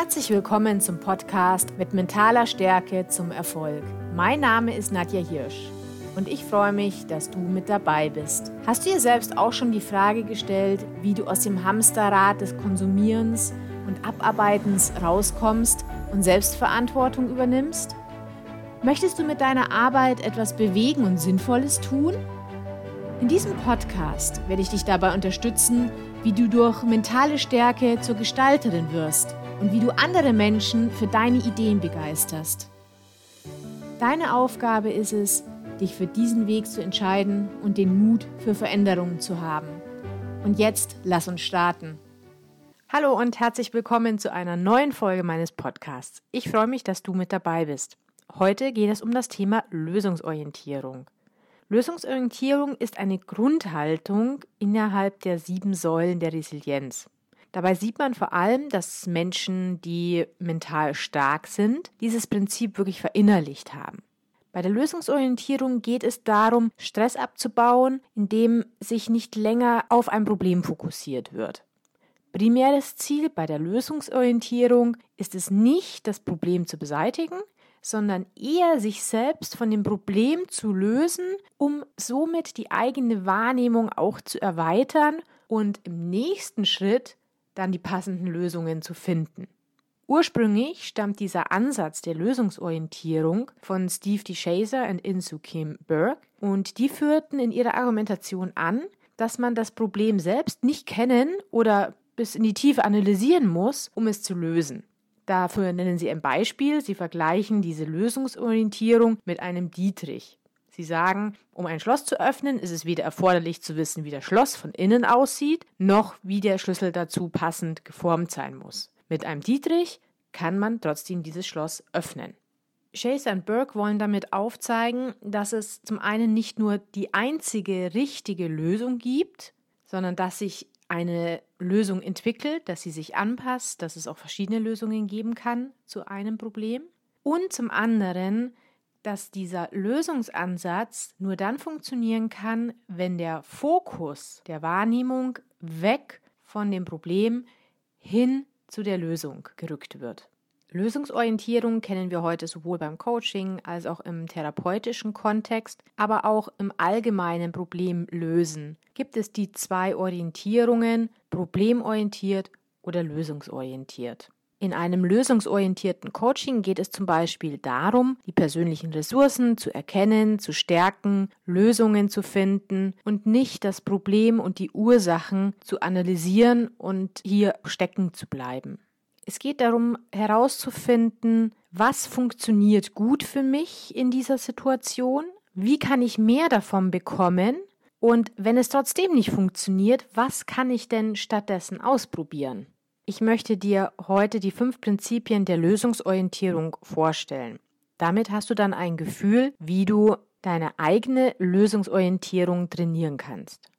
Herzlich willkommen zum Podcast mit mentaler Stärke zum Erfolg. Mein Name ist Nadja Hirsch und ich freue mich, dass du mit dabei bist. Hast du dir selbst auch schon die Frage gestellt, wie du aus dem Hamsterrad des Konsumierens und Abarbeitens rauskommst und Selbstverantwortung übernimmst? Möchtest du mit deiner Arbeit etwas bewegen und Sinnvolles tun? In diesem Podcast werde ich dich dabei unterstützen, wie du durch mentale Stärke zur Gestalterin wirst und wie du andere Menschen für deine Ideen begeisterst. Deine Aufgabe ist es, dich für diesen Weg zu entscheiden und den Mut für Veränderungen zu haben. Und jetzt lass uns starten. Hallo und herzlich willkommen zu einer neuen Folge meines Podcasts. Ich freue mich, dass du mit dabei bist. Heute geht es um das Thema Lösungsorientierung. Lösungsorientierung ist eine Grundhaltung innerhalb der sieben Säulen der Resilienz. Dabei sieht man vor allem, dass Menschen, die mental stark sind, dieses Prinzip wirklich verinnerlicht haben. Bei der Lösungsorientierung geht es darum, Stress abzubauen, indem sich nicht länger auf ein Problem fokussiert wird. Primäres Ziel bei der Lösungsorientierung ist es nicht, das Problem zu beseitigen, sondern eher sich selbst von dem Problem zu lösen, um somit die eigene Wahrnehmung auch zu erweitern und im nächsten Schritt dann die passenden Lösungen zu finden. Ursprünglich stammt dieser Ansatz der Lösungsorientierung von Steve DeShazer und Insu Kim Burke und die führten in ihrer Argumentation an, dass man das Problem selbst nicht kennen oder bis in die Tiefe analysieren muss, um es zu lösen. Dafür nennen Sie ein Beispiel. Sie vergleichen diese Lösungsorientierung mit einem Dietrich. Sie sagen, um ein Schloss zu öffnen, ist es weder erforderlich zu wissen, wie das Schloss von innen aussieht, noch wie der Schlüssel dazu passend geformt sein muss. Mit einem Dietrich kann man trotzdem dieses Schloss öffnen. Chase und Burke wollen damit aufzeigen, dass es zum einen nicht nur die einzige richtige Lösung gibt, sondern dass sich eine Lösung entwickelt, dass sie sich anpasst, dass es auch verschiedene Lösungen geben kann zu einem Problem. Und zum anderen, dass dieser Lösungsansatz nur dann funktionieren kann, wenn der Fokus der Wahrnehmung weg von dem Problem hin zu der Lösung gerückt wird. Lösungsorientierung kennen wir heute sowohl beim Coaching als auch im therapeutischen Kontext, aber auch im allgemeinen Problemlösen gibt es die zwei Orientierungen, problemorientiert oder lösungsorientiert. In einem lösungsorientierten Coaching geht es zum Beispiel darum, die persönlichen Ressourcen zu erkennen, zu stärken, Lösungen zu finden und nicht das Problem und die Ursachen zu analysieren und hier stecken zu bleiben. Es geht darum herauszufinden, was funktioniert gut für mich in dieser Situation, wie kann ich mehr davon bekommen und wenn es trotzdem nicht funktioniert, was kann ich denn stattdessen ausprobieren? Ich möchte dir heute die fünf Prinzipien der Lösungsorientierung vorstellen. Damit hast du dann ein Gefühl, wie du deine eigene Lösungsorientierung trainieren kannst.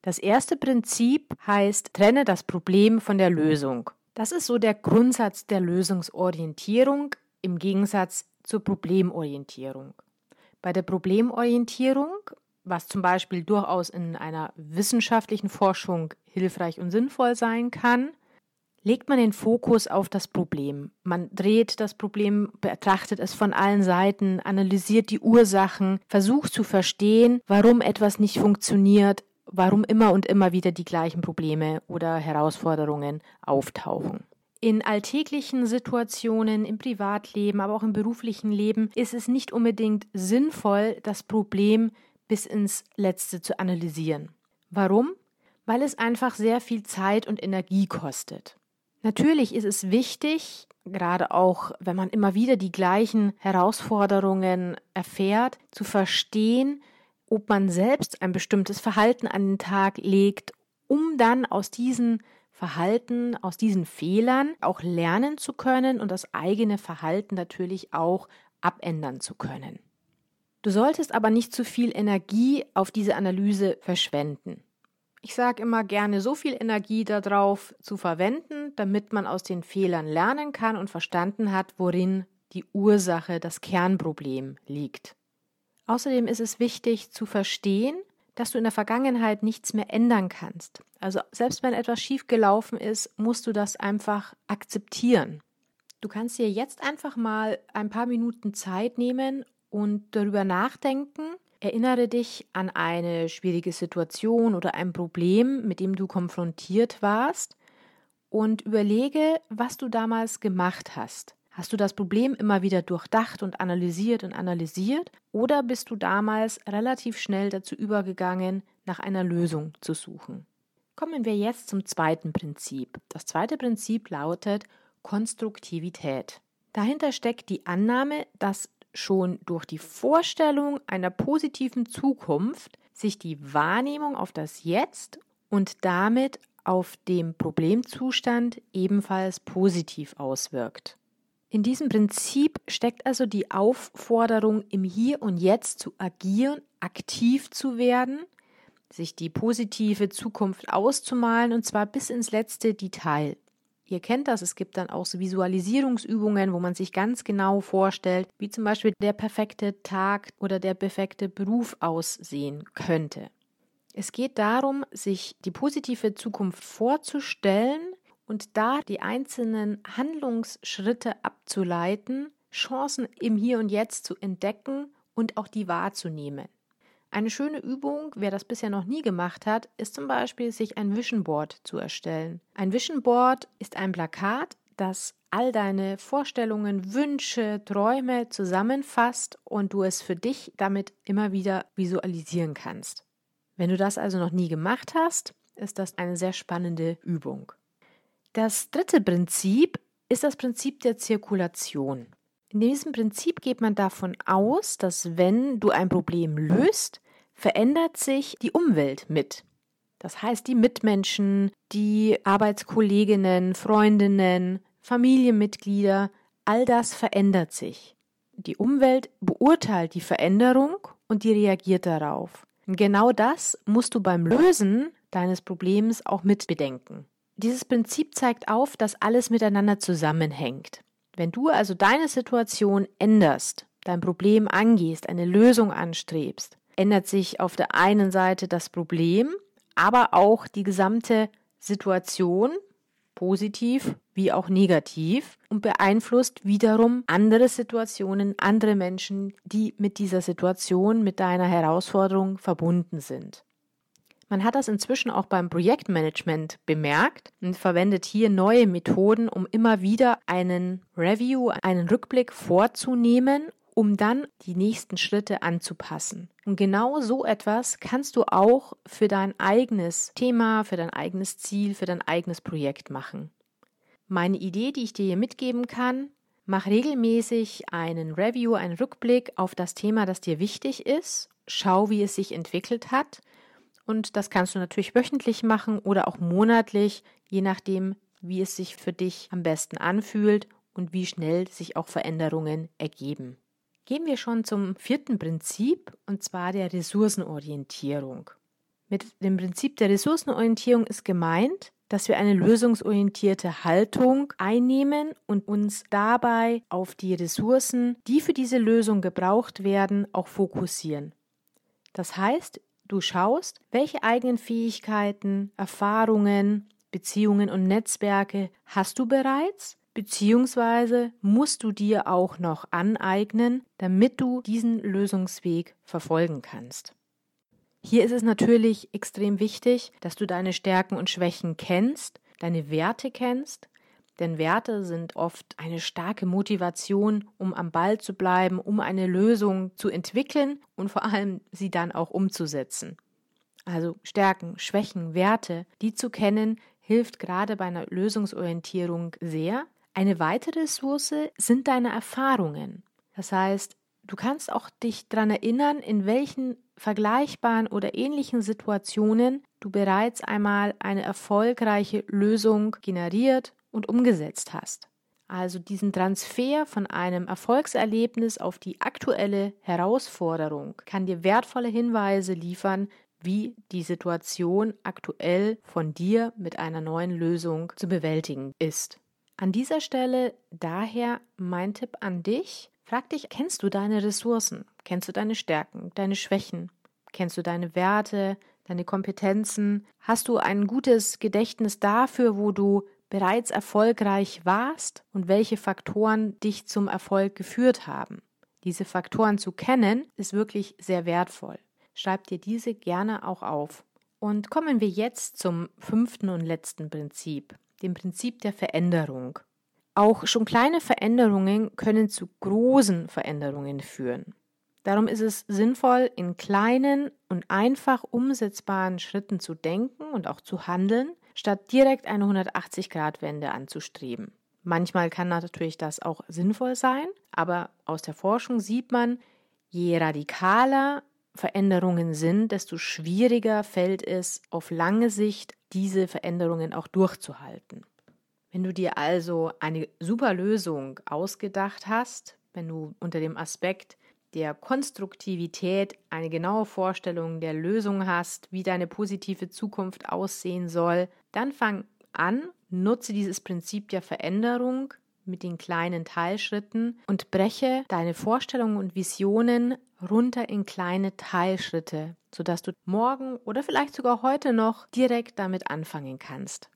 Das erste Prinzip heißt, trenne das Problem von der Lösung. Das ist so der Grundsatz der Lösungsorientierung im Gegensatz zur Problemorientierung. Bei der Problemorientierung, was zum Beispiel durchaus in einer wissenschaftlichen Forschung hilfreich und sinnvoll sein kann, legt man den Fokus auf das Problem. Man dreht das Problem, betrachtet es von allen Seiten, analysiert die Ursachen, versucht zu verstehen, warum etwas nicht funktioniert, warum immer und immer wieder die gleichen Probleme oder Herausforderungen auftauchen. In alltäglichen Situationen, im Privatleben, aber auch im beruflichen Leben ist es nicht unbedingt sinnvoll, das Problem bis ins Letzte zu analysieren. Warum? Weil es einfach sehr viel Zeit und Energie kostet. Natürlich ist es wichtig, gerade auch wenn man immer wieder die gleichen Herausforderungen erfährt, zu verstehen, ob man selbst ein bestimmtes Verhalten an den Tag legt, um dann aus diesen Verhalten, aus diesen Fehlern auch lernen zu können und das eigene Verhalten natürlich auch abändern zu können. Du solltest aber nicht zu viel Energie auf diese Analyse verschwenden. Ich sage immer gerne, so viel Energie darauf zu verwenden, damit man aus den Fehlern lernen kann und verstanden hat, worin die Ursache, das Kernproblem liegt. Außerdem ist es wichtig zu verstehen, dass du in der Vergangenheit nichts mehr ändern kannst. Also selbst wenn etwas schief gelaufen ist, musst du das einfach akzeptieren. Du kannst dir jetzt einfach mal ein paar Minuten Zeit nehmen und darüber nachdenken. Erinnere dich an eine schwierige Situation oder ein Problem, mit dem du konfrontiert warst und überlege, was du damals gemacht hast. Hast du das Problem immer wieder durchdacht und analysiert und analysiert oder bist du damals relativ schnell dazu übergegangen, nach einer Lösung zu suchen? Kommen wir jetzt zum zweiten Prinzip. Das zweite Prinzip lautet Konstruktivität. Dahinter steckt die Annahme, dass schon durch die Vorstellung einer positiven Zukunft sich die Wahrnehmung auf das Jetzt und damit auf dem Problemzustand ebenfalls positiv auswirkt. In diesem Prinzip steckt also die Aufforderung, im Hier und Jetzt zu agieren, aktiv zu werden, sich die positive Zukunft auszumalen und zwar bis ins letzte Detail. Ihr kennt das, es gibt dann auch so Visualisierungsübungen, wo man sich ganz genau vorstellt, wie zum Beispiel der perfekte Tag oder der perfekte Beruf aussehen könnte. Es geht darum, sich die positive Zukunft vorzustellen und da die einzelnen Handlungsschritte abzuleiten, Chancen im Hier und Jetzt zu entdecken und auch die wahrzunehmen. Eine schöne Übung, wer das bisher noch nie gemacht hat, ist zum Beispiel, sich ein Vision Board zu erstellen. Ein Vision Board ist ein Plakat, das all deine Vorstellungen, Wünsche, Träume zusammenfasst und du es für dich damit immer wieder visualisieren kannst. Wenn du das also noch nie gemacht hast, ist das eine sehr spannende Übung. Das dritte Prinzip ist das Prinzip der Zirkulation. In diesem Prinzip geht man davon aus, dass wenn du ein Problem löst, verändert sich die Umwelt mit. Das heißt, die Mitmenschen, die Arbeitskolleginnen, Freundinnen, Familienmitglieder, all das verändert sich. Die Umwelt beurteilt die Veränderung und die reagiert darauf. Und genau das musst du beim Lösen deines Problems auch mitbedenken. Dieses Prinzip zeigt auf, dass alles miteinander zusammenhängt. Wenn du also deine Situation änderst, dein Problem angehst, eine Lösung anstrebst, ändert sich auf der einen Seite das Problem, aber auch die gesamte Situation, positiv wie auch negativ, und beeinflusst wiederum andere Situationen, andere Menschen, die mit dieser Situation, mit deiner Herausforderung verbunden sind. Man hat das inzwischen auch beim Projektmanagement bemerkt und verwendet hier neue Methoden, um immer wieder einen Review, einen Rückblick vorzunehmen, um dann die nächsten Schritte anzupassen. Und genau so etwas kannst du auch für dein eigenes Thema, für dein eigenes Ziel, für dein eigenes Projekt machen. Meine Idee, die ich dir hier mitgeben kann, mach regelmäßig einen Review, einen Rückblick auf das Thema, das dir wichtig ist. Schau, wie es sich entwickelt hat und das kannst du natürlich wöchentlich machen oder auch monatlich, je nachdem, wie es sich für dich am besten anfühlt und wie schnell sich auch Veränderungen ergeben. Gehen wir schon zum vierten Prinzip, und zwar der Ressourcenorientierung. Mit dem Prinzip der Ressourcenorientierung ist gemeint, dass wir eine lösungsorientierte Haltung einnehmen und uns dabei auf die Ressourcen, die für diese Lösung gebraucht werden, auch fokussieren. Das heißt, Du schaust, welche eigenen Fähigkeiten, Erfahrungen, Beziehungen und Netzwerke hast du bereits, beziehungsweise musst du dir auch noch aneignen, damit du diesen Lösungsweg verfolgen kannst. Hier ist es natürlich extrem wichtig, dass du deine Stärken und Schwächen kennst, deine Werte kennst denn Werte sind oft eine starke Motivation, um am Ball zu bleiben, um eine Lösung zu entwickeln und vor allem sie dann auch umzusetzen. Also Stärken, Schwächen, Werte, die zu kennen, hilft gerade bei einer Lösungsorientierung sehr. Eine weitere Ressource sind deine Erfahrungen. Das heißt, du kannst auch dich daran erinnern, in welchen vergleichbaren oder ähnlichen Situationen du bereits einmal eine erfolgreiche Lösung generiert und umgesetzt hast. Also diesen Transfer von einem Erfolgserlebnis auf die aktuelle Herausforderung kann dir wertvolle Hinweise liefern, wie die Situation aktuell von dir mit einer neuen Lösung zu bewältigen ist. An dieser Stelle daher mein Tipp an dich. Frag dich, kennst du deine Ressourcen? Kennst du deine Stärken, deine Schwächen? Kennst du deine Werte, deine Kompetenzen? Hast du ein gutes Gedächtnis dafür, wo du bereits erfolgreich warst und welche Faktoren dich zum Erfolg geführt haben? Diese Faktoren zu kennen, ist wirklich sehr wertvoll. Schreib dir diese gerne auch auf. Und kommen wir jetzt zum fünften und letzten Prinzip, dem Prinzip der Veränderung. Auch schon kleine Veränderungen können zu großen Veränderungen führen. Darum ist es sinnvoll, in kleinen und einfach umsetzbaren Schritten zu denken und auch zu handeln, statt direkt eine 180-Grad-Wende anzustreben. Manchmal kann natürlich das auch sinnvoll sein, aber aus der Forschung sieht man, je radikaler Veränderungen sind, desto schwieriger fällt es auf lange Sicht, diese Veränderungen auch durchzuhalten. Wenn du dir also eine super Lösung ausgedacht hast, wenn du unter dem Aspekt der Konstruktivität eine genaue Vorstellung der Lösung hast, wie deine positive Zukunft aussehen soll, dann fang an, nutze dieses Prinzip der Veränderung mit den kleinen Teilschritten und breche deine Vorstellungen und Visionen runter in kleine Teilschritte, sodass du morgen oder vielleicht sogar heute noch direkt damit anfangen kannst.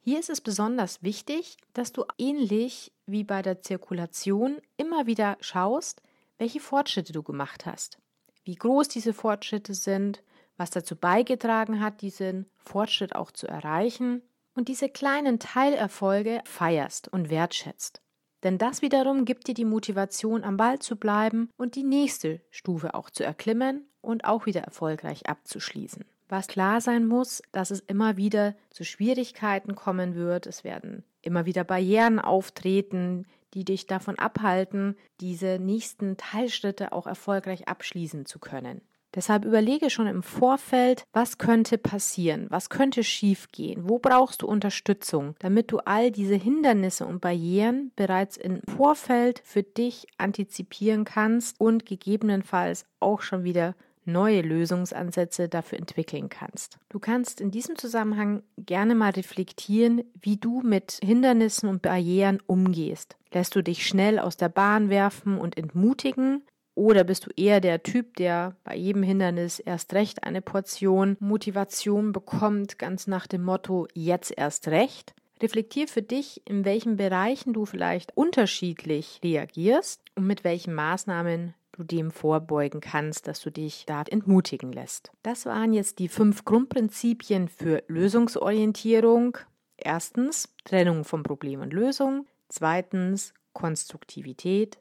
Hier ist es besonders wichtig, dass du ähnlich wie bei der Zirkulation immer wieder schaust, welche Fortschritte du gemacht hast, wie groß diese Fortschritte sind, was dazu beigetragen hat, diesen Fortschritt auch zu erreichen und diese kleinen Teilerfolge feierst und wertschätzt. Denn das wiederum gibt dir die Motivation, am Ball zu bleiben und die nächste Stufe auch zu erklimmen und auch wieder erfolgreich abzuschließen. Was klar sein muss, dass es immer wieder zu Schwierigkeiten kommen wird, es werden immer wieder Barrieren auftreten, die dich davon abhalten, diese nächsten Teilschritte auch erfolgreich abschließen zu können. Deshalb überlege schon im Vorfeld, was könnte passieren, was könnte schiefgehen, wo brauchst du Unterstützung, damit du all diese Hindernisse und Barrieren bereits im Vorfeld für dich antizipieren kannst und gegebenenfalls auch schon wieder neue Lösungsansätze dafür entwickeln kannst. Du kannst in diesem Zusammenhang gerne mal reflektieren, wie du mit Hindernissen und Barrieren umgehst. Lässt du dich schnell aus der Bahn werfen und entmutigen oder bist du eher der Typ, der bei jedem Hindernis erst recht eine Portion Motivation bekommt, ganz nach dem Motto jetzt erst recht? Reflektier für dich, in welchen Bereichen du vielleicht unterschiedlich reagierst und mit welchen Maßnahmen du dem vorbeugen kannst, dass du dich da entmutigen lässt. Das waren jetzt die fünf Grundprinzipien für Lösungsorientierung. Erstens Trennung von Problem und Lösung. Zweitens Konstruktivität.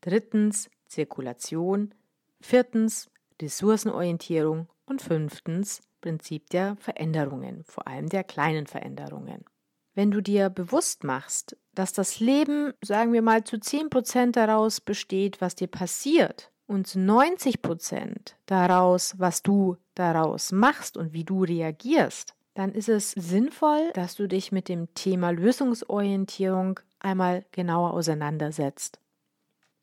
Drittens Zirkulation, viertens Ressourcenorientierung und fünftens Prinzip der Veränderungen, vor allem der kleinen Veränderungen. Wenn du dir bewusst machst, dass das Leben, sagen wir mal, zu 10 Prozent daraus besteht, was dir passiert, und zu 90 Prozent daraus, was du daraus machst und wie du reagierst, dann ist es sinnvoll, dass du dich mit dem Thema Lösungsorientierung einmal genauer auseinandersetzt.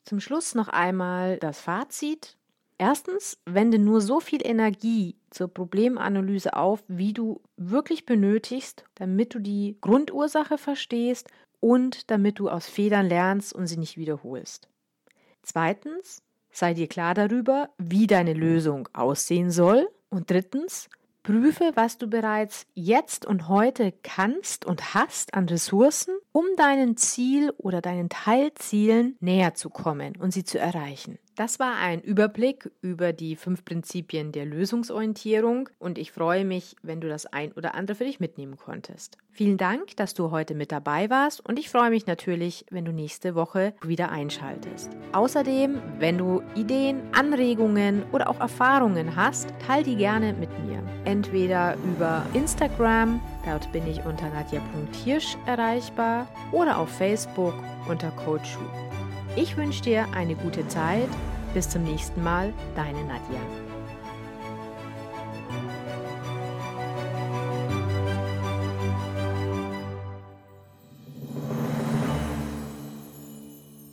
Zum Schluss noch einmal das Fazit. Erstens, wende nur so viel Energie zur Problemanalyse auf, wie du wirklich benötigst, damit du die Grundursache verstehst und damit du aus Fehlern lernst und sie nicht wiederholst. Zweitens, sei dir klar darüber, wie deine Lösung aussehen soll. Und drittens, Prüfe, was du bereits jetzt und heute kannst und hast an Ressourcen, um deinem Ziel oder deinen Teilzielen näher zu kommen und sie zu erreichen. Das war ein Überblick über die fünf Prinzipien der Lösungsorientierung und ich freue mich, wenn du das ein oder andere für dich mitnehmen konntest. Vielen Dank, dass du heute mit dabei warst und ich freue mich natürlich, wenn du nächste Woche wieder einschaltest. Außerdem, wenn du Ideen, Anregungen oder auch Erfahrungen hast, teile die gerne mit mir. Entweder über Instagram, dort bin ich unter nadja.hirsch erreichbar, oder auf Facebook unter Coach ich wünsche dir eine gute Zeit. Bis zum nächsten Mal, deine Nadja.